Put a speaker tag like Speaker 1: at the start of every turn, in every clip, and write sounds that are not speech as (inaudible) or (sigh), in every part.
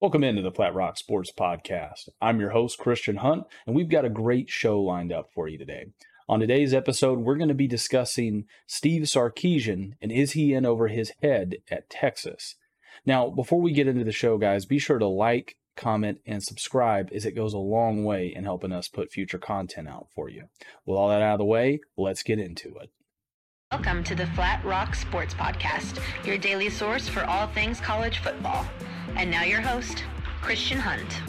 Speaker 1: Welcome into the Flat Rock Sports Podcast. I'm your host, Christian Hunt, and we've got a great show lined up for you today. On today's episode, we're going to be discussing Steve Sarkisian and is he in over his head at Texas? Now, before we get into the show, guys, be sure to like, comment, and subscribe as it goes a long way in helping us put future content out for you. With all that out of the way, let's get into it.
Speaker 2: Welcome to the Flat Rock Sports Podcast, your daily source for all things college football. And now your host, Christian Hunt.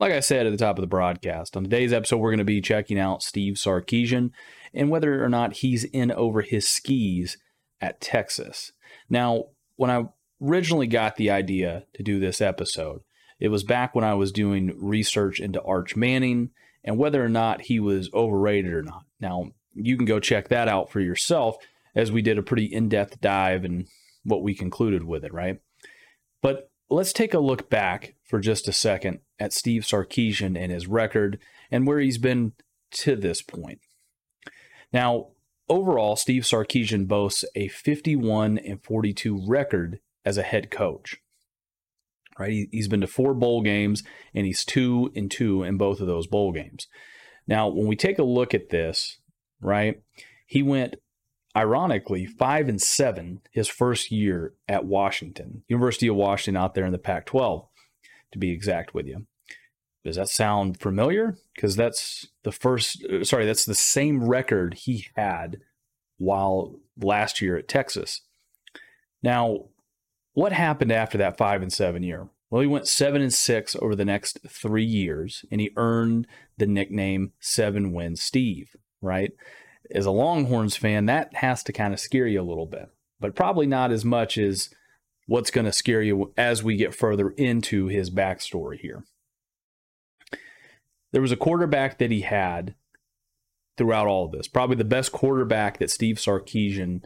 Speaker 1: Like I said at the top of the broadcast, on today's episode, we're going to be checking out Steve Sarkisian and whether or not he's in over his skis at Texas. Now, when I originally got the idea to do this episode, it was back when I was doing research into Arch Manning and whether or not he was overrated or not. Now, you can go check that out for yourself as we did a pretty in depth dive and what we concluded with it, right? But let's take a look back for just a second at Steve Sarkisian and his record and where he's been to this point. Now, overall, Steve Sarkisian boasts a 51 and 42 record as a head coach. Right? He's been to four bowl games and he's two and two in both of those bowl games. Now, when we take a look at this, right, he went ironically, five and seven his first year at Washington, University of Washington, out there in the Pac 12, to be exact with you. Does that sound familiar? Because that's the first, uh, sorry, that's the same record he had while last year at Texas. Now, what happened after that five and seven year? Well, he went seven and six over the next three years, and he earned the nickname Seven Win Steve, right? As a Longhorns fan, that has to kind of scare you a little bit, but probably not as much as what's going to scare you as we get further into his backstory here. There was a quarterback that he had throughout all of this, probably the best quarterback that Steve Sarkisian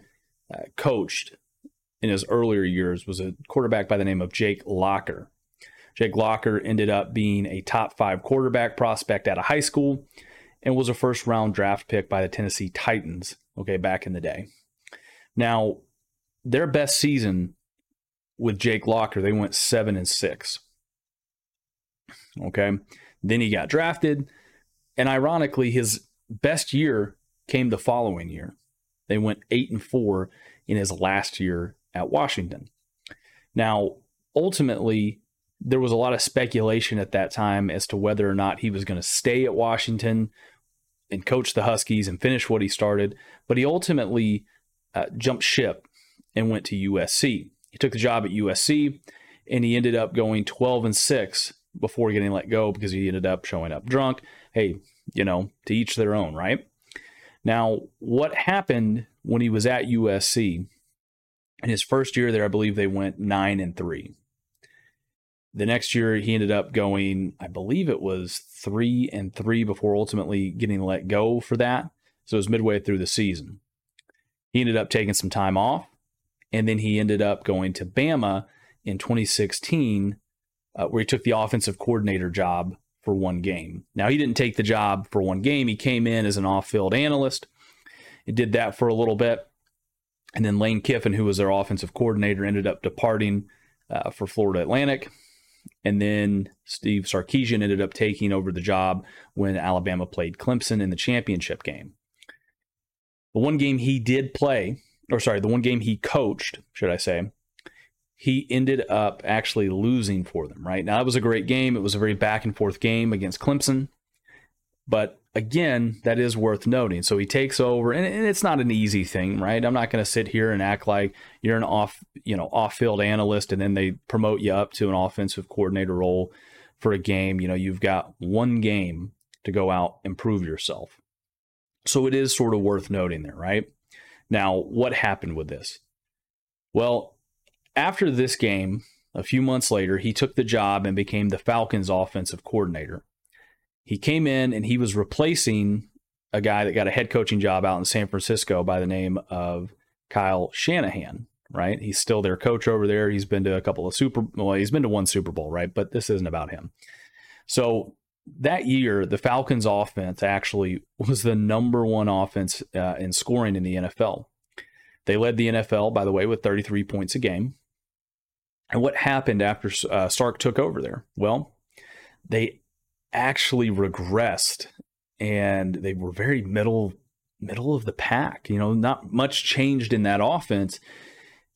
Speaker 1: uh, coached in his earlier years was a quarterback by the name of Jake Locker. Jake Locker ended up being a top five quarterback prospect out of high school and was a first round draft pick by the Tennessee Titans, okay, back in the day. Now, their best season with Jake Locker, they went 7 and 6. Okay? Then he got drafted, and ironically his best year came the following year. They went 8 and 4 in his last year at Washington. Now, ultimately, there was a lot of speculation at that time as to whether or not he was going to stay at Washington and coach the Huskies and finish what he started. But he ultimately uh, jumped ship and went to USC. He took the job at USC and he ended up going 12 and 6 before getting let go because he ended up showing up drunk. Hey, you know, to each their own, right? Now, what happened when he was at USC? In his first year there, I believe they went 9 and 3. The next year, he ended up going, I believe it was three and three before ultimately getting let go for that. So it was midway through the season. He ended up taking some time off, and then he ended up going to Bama in 2016, uh, where he took the offensive coordinator job for one game. Now, he didn't take the job for one game. He came in as an off field analyst and did that for a little bit. And then Lane Kiffin, who was their offensive coordinator, ended up departing uh, for Florida Atlantic. And then Steve Sarkisian ended up taking over the job when Alabama played Clemson in the championship game. The one game he did play, or sorry, the one game he coached, should I say, he ended up actually losing for them, right? Now, that was a great game. It was a very back and forth game against Clemson. But again, that is worth noting. So he takes over, and, it's not an easy thing, right? I'm not going to sit here and act like you're an off, you know, off-field analyst, and then they promote you up to an offensive coordinator role for a game. You know, you've got one game to go out and prove yourself. So it is sort of worth noting there, right? Now, what happened with this? Well, after this game, a few months later, he took the job and became the Falcons offensive coordinator. He came in and he was replacing a guy that got a head coaching job out in San Francisco by the name of Kyle Shanahan, right? He's still their coach over there. He's been to a couple of Super well, he's been to one Super Bowl, right? But this isn't about him. So that year, the Falcons offense actually was the number one offense uh, in scoring in the NFL. They led the NFL, by the way, with 33 points a game. And what happened after uh, Sark took over there? Well, they actually regressed and they were very middle middle of the pack. You know, not much changed in that offense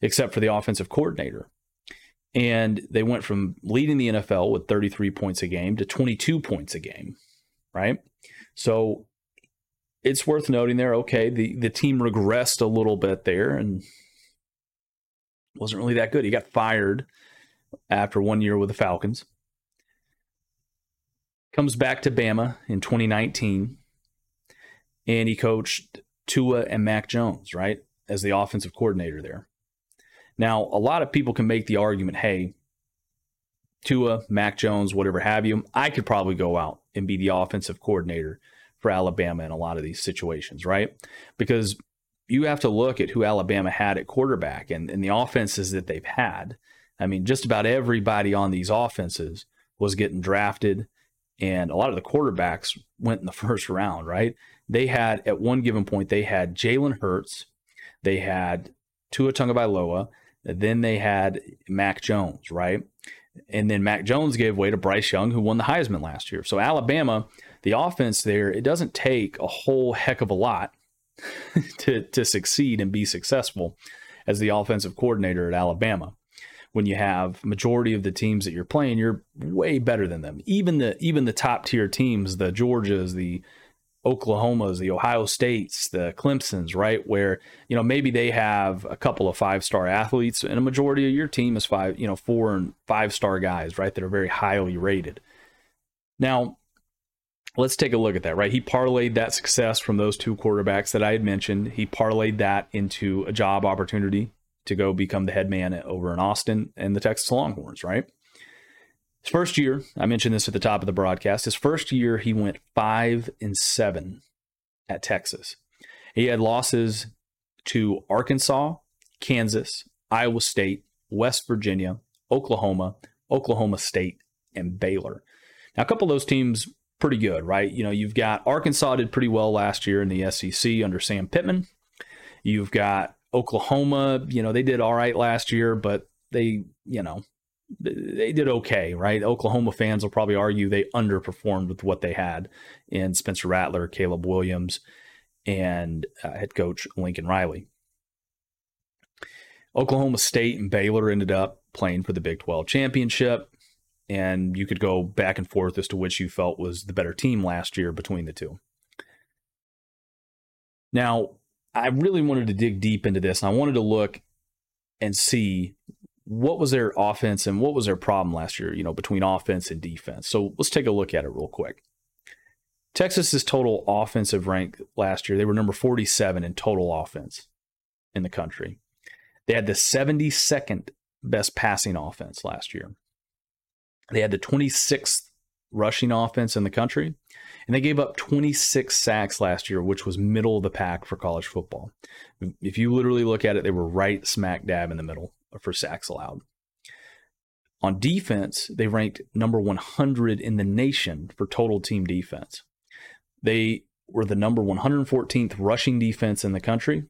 Speaker 1: except for the offensive coordinator. And they went from leading the NFL with 33 points a game to 22 points a game, right? So it's worth noting there, okay, the, the team regressed a little bit there and wasn't really that good. He got fired after one year with the Falcons. Comes back to Bama in 2019, and he coached Tua and Mac Jones, right, as the offensive coordinator there. Now, a lot of people can make the argument hey, Tua, Mac Jones, whatever have you, I could probably go out and be the offensive coordinator for Alabama in a lot of these situations, right? Because you have to look at who Alabama had at quarterback and, and the offenses that they've had. I mean, just about everybody on these offenses was getting drafted, and a lot of the quarterbacks went in the (laughs) first round, right? They had, at one given point, they had Jalen Hurts, they had Tua Tagovailoa, then they had Mac Jones, right? And then Mac Jones gave way to Bryce Young, who won the Heisman last year. So Alabama, the offense there, it doesn't take a whole heck of a lot (laughs) to to succeed and be successful as the offensive coordinator at Alabama. When you have majority of the teams that you're playing, you're way better than them. Even the even the top tier teams, the Georgias, the Oklahomas, the Ohio States, the Clemsons, right? Where, you know, maybe they have a couple of five star athletes and a majority of your team is five, you know, four and five star guys, right? That are very highly rated. Now, let's take a look at that, right? He parlayed that success from those two quarterbacks that I had mentioned. He parlayed that into a job opportunity to go become the head man over in Austin and the Texas Longhorns, right? His first year, I mentioned this at the top of the broadcast. His first year, he went five and seven at Texas. He had losses to Arkansas, Kansas, Iowa State, West Virginia, Oklahoma, Oklahoma State, and Baylor. Now, a couple of those teams pretty good, right? You know, you've got Arkansas did pretty well last year in the SEC under Sam Pittman. You've got Oklahoma, you know, they did all right last year, but they, you know, they did okay, right? Oklahoma fans will probably argue they underperformed with what they had in Spencer Rattler, Caleb Williams, and uh, head coach Lincoln Riley. Oklahoma State and Baylor ended up playing for the Big 12 championship, and you could go back and forth as to which you felt was the better team last year between the two. Now, I really wanted to dig deep into this, and I wanted to look and see what was their offense and what was their problem last year, you know, between offense and defense. So let's take a look at it real quick. Texas's total offensive rank last year, they were number 47 in total offense in the country. They had the 72nd best passing offense last year. They had the 26th rushing offense in the country, and they gave up 26 sacks last year, which was middle of the pack for college football. If you literally look at it, they were right smack dab in the middle for sacks allowed. On defense, they ranked number 100 in the nation for total team defense. They were the number 114th rushing defense in the country.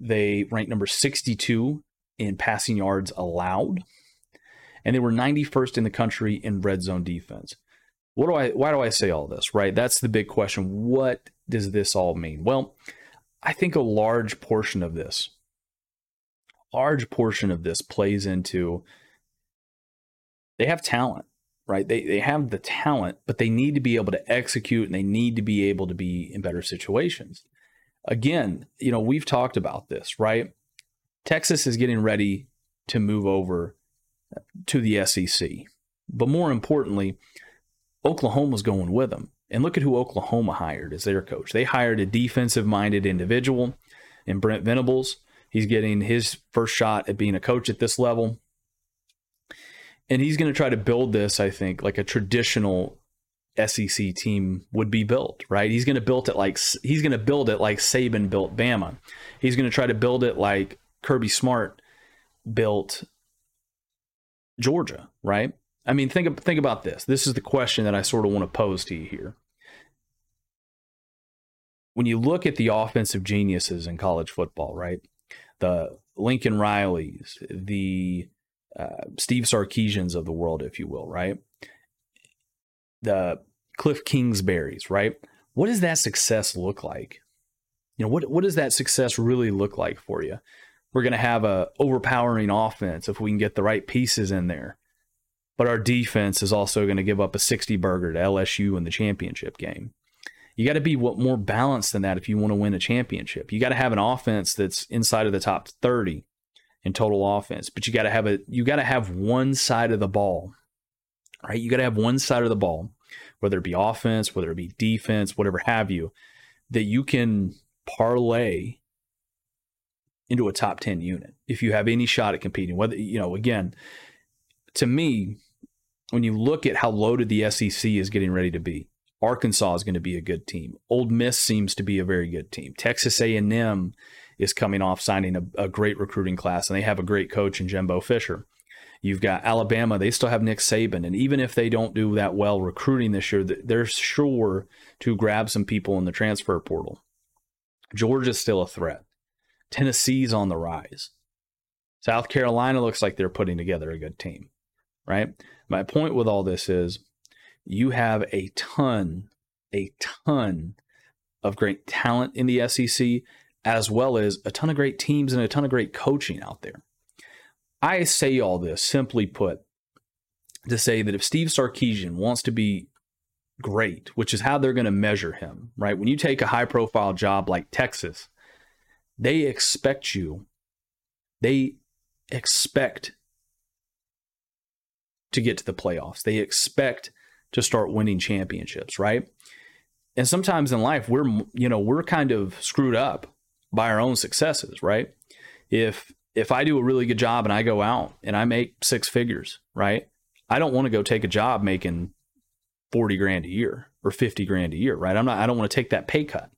Speaker 1: They ranked number 62 in passing yards allowed. And they were 91st in the country in red zone defense. What do I why do I say all this, right? That's the big question. What does this all mean? Well, I think a large portion of this large portion of this plays into they have talent, right? They they have the talent, but they need to be able to execute and they need to be able to be in better situations. Again, you know, we've talked about this, right? Texas is getting ready to move over to the SEC. But more importantly, Oklahoma's going with them. And look at who Oklahoma hired as their coach. They hired a defensive minded individual in Brent Venables He's getting his first shot at being a coach at this level. And he's going to try to build this, I think, like a traditional SEC team would be built, right? He's going to build it like he's going to build it like Saban built Bama. He's going to try to build it like Kirby Smart built Georgia, right? I mean, think think about this. This is the question that I sort of want to pose to you here. When you look at the offensive geniuses in college football, right? the Lincoln Rileys, the uh, Steve Sarkisians of the world, if you will, right? The Cliff Kingsbury's, right? What does that success look like? You know, what what does that success really look like for you? We're going to have a overpowering offense if we can get the right pieces in there. But our defense is also going to give up a 60 burger to LSU in the championship game. You got to be what more balanced than that if you want to win a championship. You got to have an offense that's inside of the top 30 in total offense, but you got to have a you got to have one side of the ball. Right? You got to have one side of the ball, whether it be offense, whether it be defense, whatever have you, that you can parlay into a top 10 unit if you have any shot at competing. Whether, you know, again, to me, when you look at how loaded the SEC is getting ready to be, Arkansas is going to be a good team. Ole Miss seems to be a very good team. Texas A&M is coming off signing a, a great recruiting class, and they have a great coach in Jimbo Fisher. You've got Alabama; they still have Nick Saban, and even if they don't do that well recruiting this year, they're sure to grab some people in the transfer portal. Georgia's still a threat. Tennessee's on the rise. South Carolina looks like they're putting together a good team, right? My point with all this is you have a ton, a ton of great talent in the SEC, as well as a ton of great teams and a ton of great coaching out there. I say all this simply put to say that if Steve Sarkisian wants to be great, which is how they're going to measure him, right? When you take a high profile job like Texas, they expect you, they expect to get to the playoffs. They expect to start winning championships, right? And sometimes in life, we're, you know, we're kind of screwed up by our own successes, right? If, if I do a really good job and I go out and I make six figures, right? I don't want to go take a job making 40 grand a year or 50 grand a year, right? I'm not, I don't want to take that pay cut.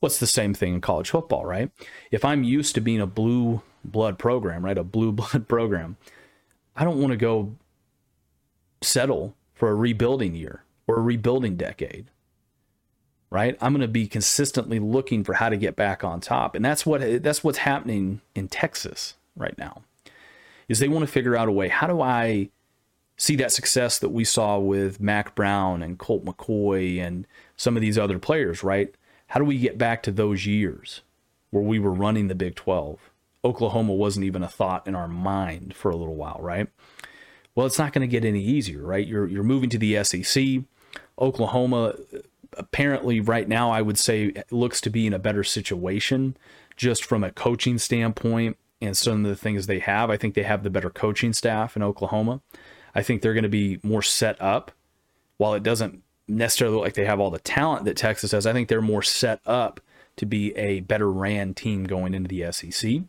Speaker 1: What's the same thing in college football, right? If I'm used to being a blue blood program, right? A blue (laughs) blood program, I don't want to go settle for a rebuilding year or a rebuilding decade. Right? I'm going to be consistently looking for how to get back on top. And that's what that's what's happening in Texas right now. Is they want to figure out a way, how do I see that success that we saw with Mack Brown and Colt McCoy and some of these other players, right? How do we get back to those years where we were running the Big 12? Oklahoma wasn't even a thought in our mind for a little while, right? Well, it's not going to get any easier, right? You're you're moving to the SEC. Oklahoma apparently right now I would say looks to be in a better situation just from a coaching standpoint and some of the things they have. I think they have the better coaching staff in Oklahoma. I think they're going to be more set up. While it doesn't necessarily look like they have all the talent that Texas has, I think they're more set up to be a better ran team going into the SEC.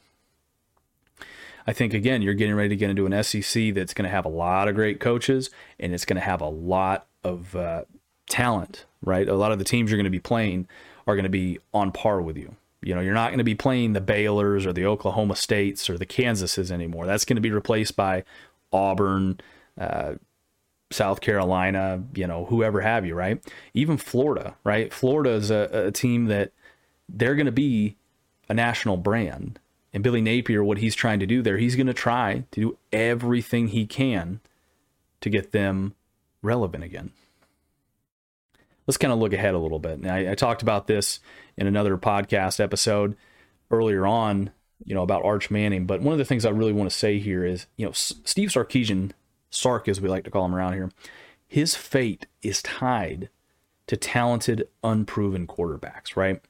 Speaker 1: I think again, you're getting ready to get into an SEC that's going to have a lot of great coaches and it's going to have a lot of uh, talent, right? A lot of the teams you're going to be playing are going to be on par with you. You know, you're not going to be playing the Baylors or the Oklahoma States or the Kansases anymore. That's going to be replaced by Auburn, uh, South Carolina, you know, whoever have you, right? Even Florida, right? Florida is a, a team that they're going to be a national brand. And Billy Napier, what he's trying to do there, he's going to try to do everything he can to get them relevant again. Let's kind of look ahead a little bit. Now, I, I talked about this in another podcast episode earlier on, you know, about Arch Manning. But one of the things I really want to say here is, you know, S- Steve Sarkisian, Sark as we like to call him around here, his fate is tied to talented, unproven quarterbacks, right?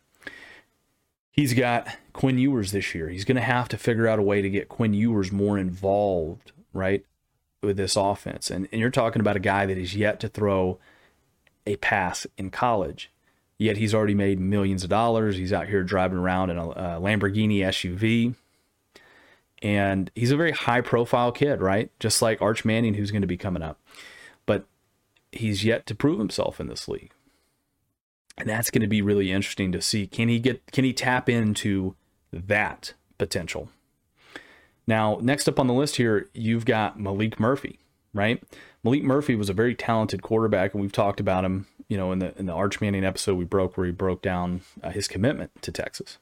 Speaker 1: He's got Quinn Ewers this year. He's going to have to figure out a way to get Quinn Ewers more involved, right, with this offense. And, and you're talking about a guy that is yet to throw a pass in college. Yet he's already made millions of dollars. He's out here driving around in a, a Lamborghini SUV. And he's a very high profile kid, right? Just like Arch Manning, who's going to be coming up. But he's yet to prove himself in this league and that's going to be really interesting to see. Can he get? Can he tap into that potential? Now, next up on the list here, you've got Maalik Murphy, right? Maalik Murphy was a very talented quarterback, and we've talked about him, you know, in the in the Arch Manning episode we broke where he broke down uh, his commitment to Texas.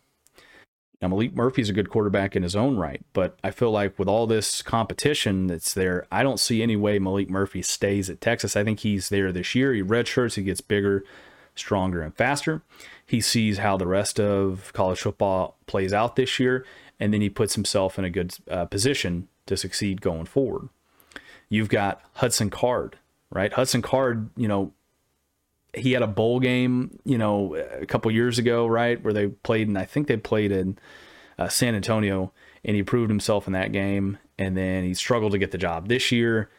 Speaker 1: Now, Maalik Murphy's a good quarterback in his own right, but I feel like with all this competition that's there, I don't see any way Maalik Murphy stays at Texas. I think he's there this year. He redshirts, he gets bigger, stronger, and faster. He sees how the rest of college football plays out this year, and then he puts himself in a good uh, position to succeed going forward. You've got Hudson Card, right? Hudson Card, you know, he had a bowl game, you know, a couple years ago, right, where they played, and I think they played in uh, San Antonio, and he proved himself in that game. And then he struggled to get the job this year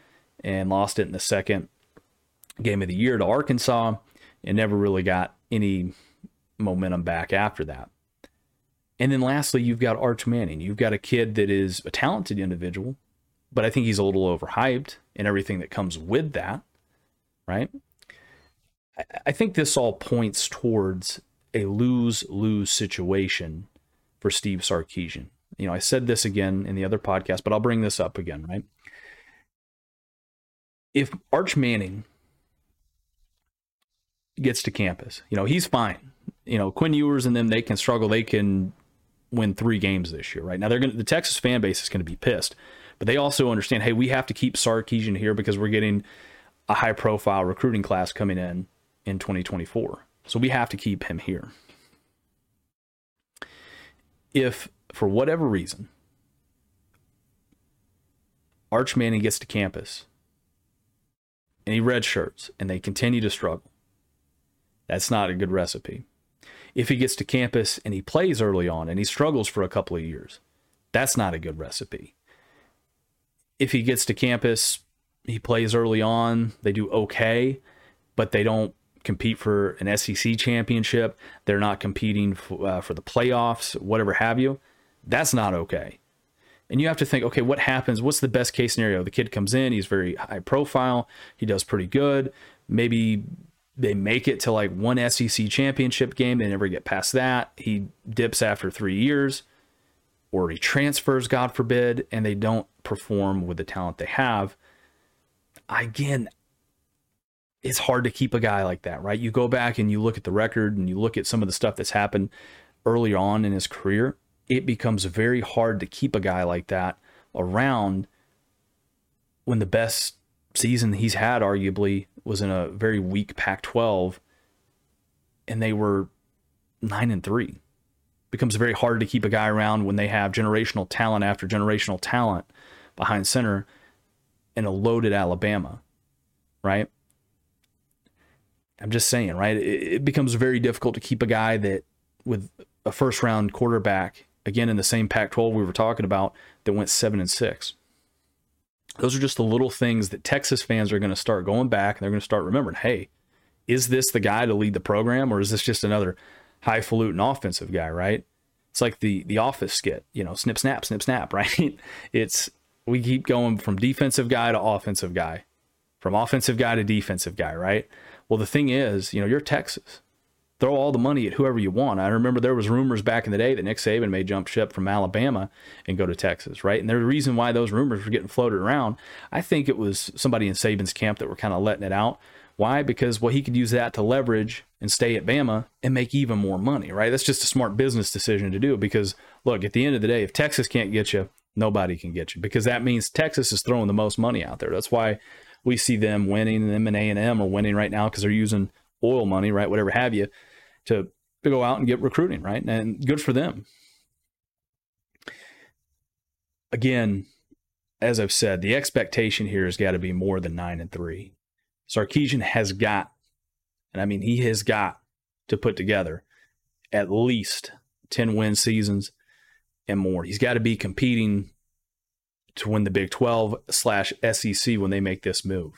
Speaker 1: and lost it in the second game of the year to Arkansas, and never really got any momentum back after that. And then lastly, you've got Arch Manning. You've got a kid that is a talented individual, but I think he's a little overhyped and everything that comes with that, right? I think this all points towards a lose lose situation for Steve Sarkisian. You know, I said this again in the other podcast, but I'll bring this up again, right? If Arch Manning gets to campus, you know, he's fine. You know, Quinn Ewers and them, they can struggle. They can win three games this year, right? Now they're going to, the Texas fan base is going to be pissed, but they also understand, hey, we have to keep Sarkisian here because we're getting a high profile recruiting class coming in in 2024. So we have to keep him here. If, for whatever reason, Arch Manning gets to campus and he redshirts and they continue to struggle, that's not a good recipe. If he gets to campus and he plays early on and he struggles for a couple of years, that's not a good recipe. If he gets to campus, he plays early on, they do okay, but they don't compete for an SEC championship. They're not competing for, uh, for the playoffs, whatever have you. That's not okay. And you have to think, okay, what happens? What's the best case scenario? The kid comes in, he's very high profile, he does pretty good. Maybe they make it to like one SEC championship game, they never get past that. He dips after three years, or he transfers, God forbid, and they don't perform with the talent they have. Again, it's hard to keep a guy like that, right? You go back and you look at the record and you look at some of the stuff that's happened early on in his career. It becomes very hard to keep a guy like that around when the best season he's had, arguably, was in a very weak Pac 12 and they were nine and three. becomes very hard to keep a guy around when they have generational talent after generational talent behind center in a loaded Alabama, right? I'm just saying, right? It, it becomes very difficult to keep a guy that with a first round quarterback, again in the same Pac 12 we were talking about, that went seven and six. Those are just the little things that Texas fans are going to start going back and they're going to start remembering hey, is this the guy to lead the program or is this just another highfalutin offensive guy, right? It's like the the office skit, you know, snip snap, snip snap, (laughs) right? It's we keep going from defensive guy to offensive guy, from offensive guy to defensive guy, right? Well, the thing is, you know, you're Texas. Throw all the money at whoever you want. I remember there was rumors back in the day that Nick Saban may jump ship from Alabama and go to Texas, right? And there's the reason why those rumors were getting floated around, I think it was somebody in Saban's camp that were kind of letting it out. Why? Because well, he could use that to leverage and stay at Bama and make even more money, right? That's just a smart business decision to do. Because look, at the end of the day, if Texas can't get you, nobody can get you. Because that means Texas is throwing the most money out there. That's why we see them winning, and them and A and M are winning right now because they're using oil money, right, whatever have you, to to go out and get recruiting, right, and good for them. Again, as I've said, the expectation here has got to be more than nine and three. Sarkisian has got, and I mean he has got to put together at least 10 win seasons and more. He's got to be competing to win the Big 12 slash SEC when they make this move.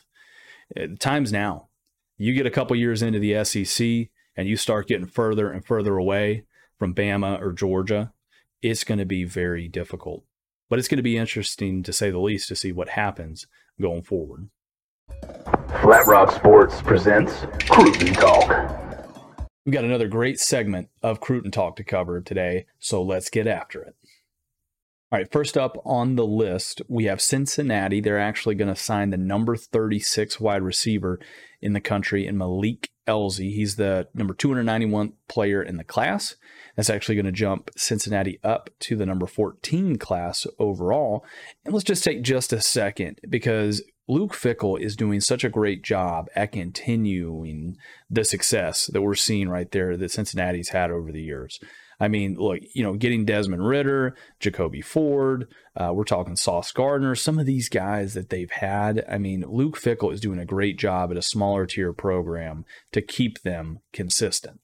Speaker 1: Uh, the time's now. You get a couple years into the SEC and you start getting further and further away from Bama or Georgia, it's going to be very difficult. But it's going to be interesting to say the least to see what happens going forward.
Speaker 3: Flat Rock Sports presents Cruton Talk.
Speaker 1: We've got another great segment of Cruton Talk to cover today, so let's get after it. All right, first up on the list, we have Cincinnati. They're actually going to sign the number 36 wide receiver in the country in Malik Elzy. He's the number 291 player in the class. That's actually going to jump Cincinnati up to the number 14 class overall. And let's just take just a second because Luke Fickell is doing such a great job at continuing the success that we're seeing right there that Cincinnati's had over the years. I mean, look, you know, getting Desmond Ridder, Jacoby Ford, uh, we're talking Sauce Gardner, some of these guys that they've had. I mean, Luke Fickell is doing a great job at a smaller tier program to keep them consistent.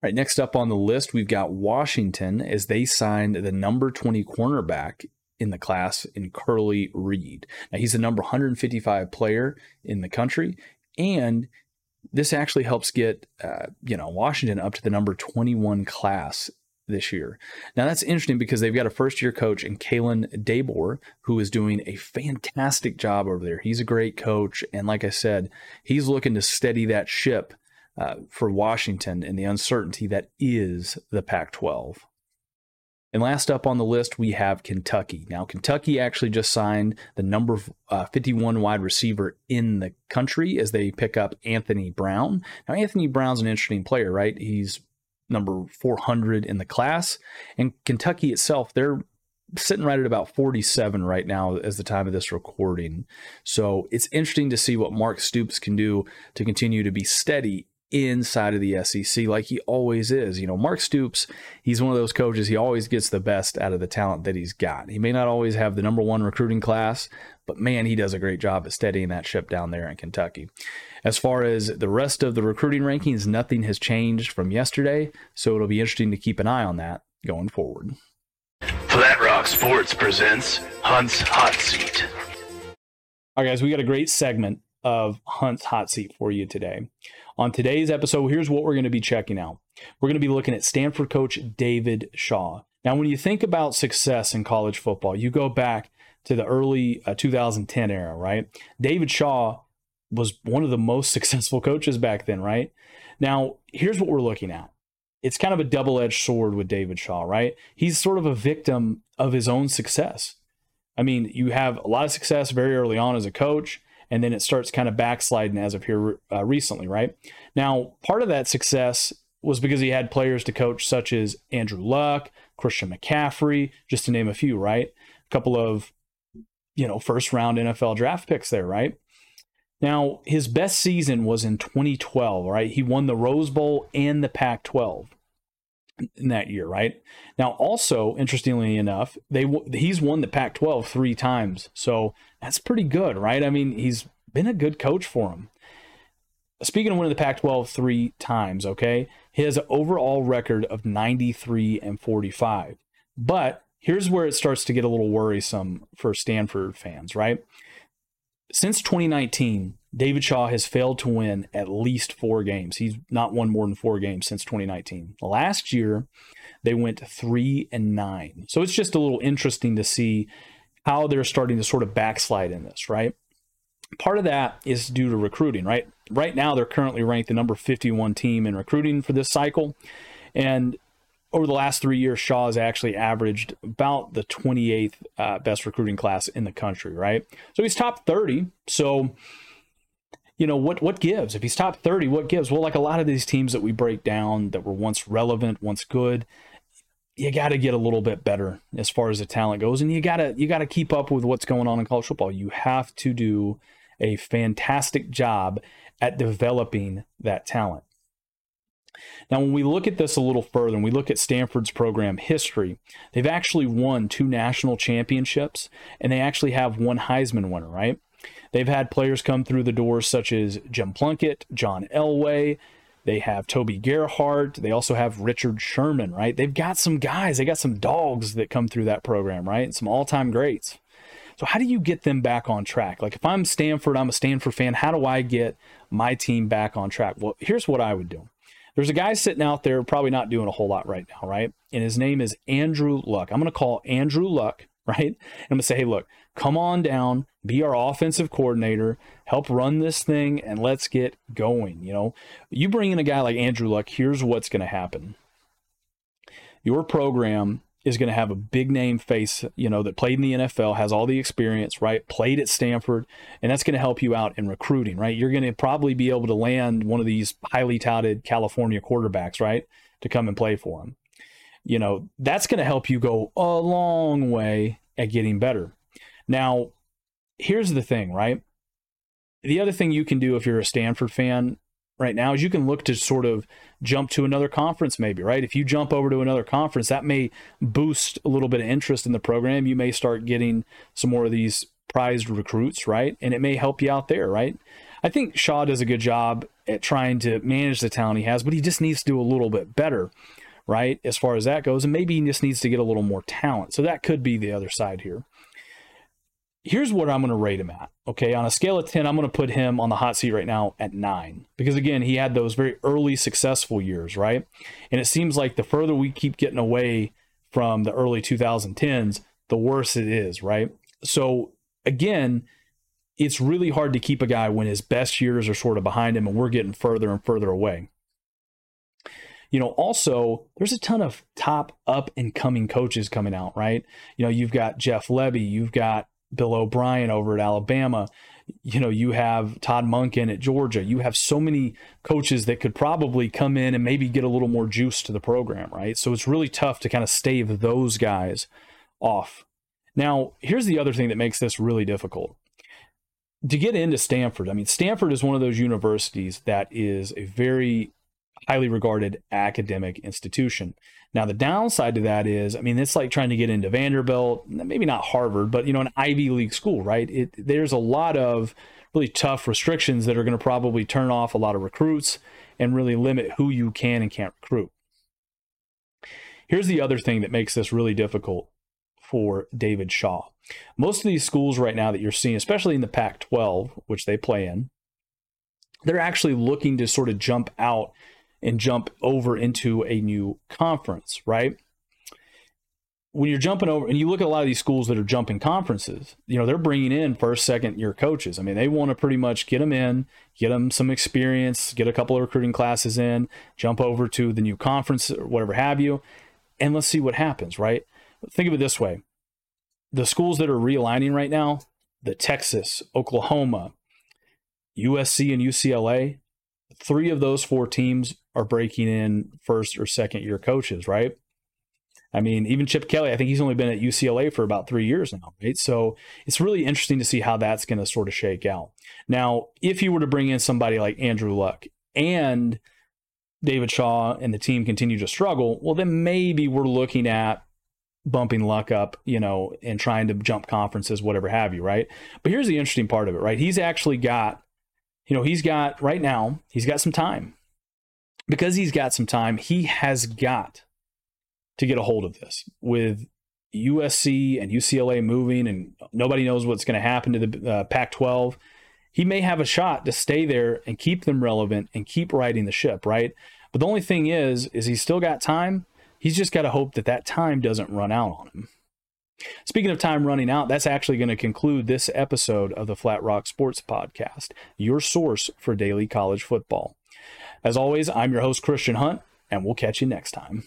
Speaker 1: All right, next up on the list, we've got Washington as they signed the number 20 cornerback in the class in Curley Reed. Now, he's the number 155 player in the country, and this actually helps get uh, you know Washington up to the number 21 class this year. Now that's interesting because they've got a first year coach in Kalen DeBoer who is doing a fantastic job over there. He's a great coach, and like I said, he's looking to steady that ship uh, for Washington in the uncertainty that is the Pac-12. And last up on the list, we have Kentucky. Now, Kentucky actually just signed the number uh, 51 wide receiver in the country as they pick up Anthony Brown. Now, Anthony Brown's an interesting player, right? He's number 400 in the class. And Kentucky itself, they're sitting right at about 47 right now as the time of this recording. So it's interesting to see what Mark Stoops can do to continue to be steady inside of the SEC like he always is. You know, Mark Stoops, he's one of those coaches, he always gets the best out of the talent that he's got. He may not always have the number one recruiting class, but man, he does a great job at steadying that ship down there in Kentucky. As far as the rest of the recruiting rankings, nothing has changed from yesterday, so it'll be interesting to keep an eye on that going forward.
Speaker 3: Flat Rock Sports presents Hunt's Hot Seat.
Speaker 1: All right, guys, we got a great segment of Hunt's Hot Seat for you today. On today's episode, here's what we're going to be checking out. We're going to be looking at Stanford coach David Shaw. Now, when you think about success in college football, you go back to the early uh, 2010 era, right? David Shaw was one of the most (laughs) successful coaches back then, right? Now, here's what we're looking at. It's kind of a double edged sword with David Shaw, right? He's sort of a victim of his own success. I mean, you have a lot of success very early on as a coach and then it starts kind of backsliding as of here uh, recently, right? Now, part of that success was because he had players to coach such as Andrew Luck, Christian McCaffrey, just to name a few, right? A couple of, you know, first round NFL draft picks there, right? Now, his best season was in 2012, right? He won the Rose Bowl and the Pac 12 in that year, right? Now, also interestingly enough, they he's won the Pac-12 three times, so that's pretty good, right? I mean, he's been a good coach for him. Speaking of winning the Pac-12 three times, okay, he has an overall record of 93 and 45. But here's where it starts to get a little worrisome for Stanford fans, right? Since 2019, David Shaw has failed to win at least four games. He's not won more than four games since 2019. Last year, they went three and nine. So it's just a little interesting to see how they're starting to sort of backslide in this, right? Part of that is due to recruiting, right? Right now, they're currently ranked the number 51 team in recruiting for this cycle. And over the last three years, Shaw has actually averaged about the 28th uh, best recruiting class in the country, right? So he's top 30. So you know what what gives if he's top 30 what gives well like a lot of these teams that we break down that were once relevant once good you got to get a little bit better as far as the talent goes and you got to you got to keep up with what's going on in college football you have to do a fantastic job at developing that talent now, when we look at this a little further and we look at Stanford's program history, they've actually won two national championships and they actually have one Heisman winner, right? They've had players come through the doors such as Jim Plunkett, John Elway. They have Toby Gerhart. They also have Richard Sherman, right? They've got some guys, they got some dogs that come through that program, right? Some all time greats. So, how do you get them back on track? Like, if I'm Stanford, I'm a Stanford fan, how do I get my team back on track? Well, here's what I would do. There's a guy sitting out there, probably not doing a whole lot right now, right? And his name is Andrew Luck. I'm going to call Andrew Luck, (laughs) right? And I'm going to say, hey, look, come on down, be our offensive coordinator, help run this thing, and let's get going. You know, you bring in a guy like Andrew Luck, here's what's going to happen. Your program is going to have a big name face, you know, that played in the NFL, has all the experience, right? Played at Stanford, and that's going to help you out in recruiting, right? You're going to probably be able to land one of these highly touted California quarterbacks, right, to come and play for them. you know, that's going to help you go a long way at getting better. Now, here's the thing, right? The other thing you can do if you're a Stanford fan right now is you can look to sort of jump to another conference, maybe, right? If you jump over to another conference, that may boost a little bit of interest in the program. You may start getting some more of these prized recruits, right? And it may help you out there, right? I think Shaw does a good job at trying to manage the talent he has, but he just needs to do a little bit better, right? As far as that goes. And maybe he just needs to get a little more talent. So that could be the other side here here's what I'm going to rate him at. Okay, on a scale of 10, I'm going to put him on the hot seat right now at 9 because again, he had those very early successful years, right? And it seems like the further we keep getting away from the early 2010s, the worse it is, right? So again, it's really hard to keep a guy when his best years are sort of behind him and we're getting further and further away. You know, also, there's a ton of top up and coming coaches coming out, right? You know, you've got Jeff Lebby, you've got Bill O'Brien over at Alabama. You know, you have Todd Monken at Georgia. You have so many coaches that could probably come in and maybe get a little more juice to the program, right? So it's really tough to kind of stave those guys off. Now, here's the other thing that makes this really difficult. To get into Stanford, I mean, Stanford is one of those universities that is a very highly regarded academic institution. Now, the downside to that is, I mean, it's like trying to get into Vanderbilt, maybe not Harvard, but you know, an Ivy League school, right? It, there's a lot of really tough restrictions that are going to probably turn off a lot of recruits and really limit who you can and can't recruit. Here's the other thing that makes this really difficult for David Shaw. Most of these schools right now that you're seeing, especially in the Pac 12, which they play in, they're actually looking to sort of jump out and jump over into a new conference, right? When you're jumping over, and you look at a lot of these schools that are jumping conferences, you know, they're bringing in first, second year coaches. I mean, they want to pretty much get them in, get them some experience, get a couple of recruiting classes in, jump over to the new conference or whatever have you, and let's see what happens, right? Think of it this way the schools that are realigning right now, the Texas, Oklahoma, USC, and UCLA, three of those four teams are breaking in first or second year coaches, right? I mean, even Chip Kelly, I think he's only been at UCLA for about three years now, right? So it's really interesting to see how that's going to sort of shake out. Now, if you were to bring in somebody like Andrew Luck and David Shaw and the team continue to struggle, well, then maybe we're looking at bumping Luck up, you know, and trying to jump conferences, whatever have you, right? But here's the interesting part of it, right? He's actually got you know, he's got right now, he's got some time. Because he's got some time, he has got to get a hold of this with USC and UCLA moving, and nobody knows what's going to happen to the uh, Pac 12. He may have a shot to stay there and keep them relevant and keep riding the ship, right? But the only thing is, is he's still got time. He's just got to hope that that time doesn't run out on him. Speaking of time running out, that's actually going to conclude this episode of the Flat Rock Sports Podcast, your source for daily college football. As always, I'm your host, Christian Hunt, and we'll catch you next time.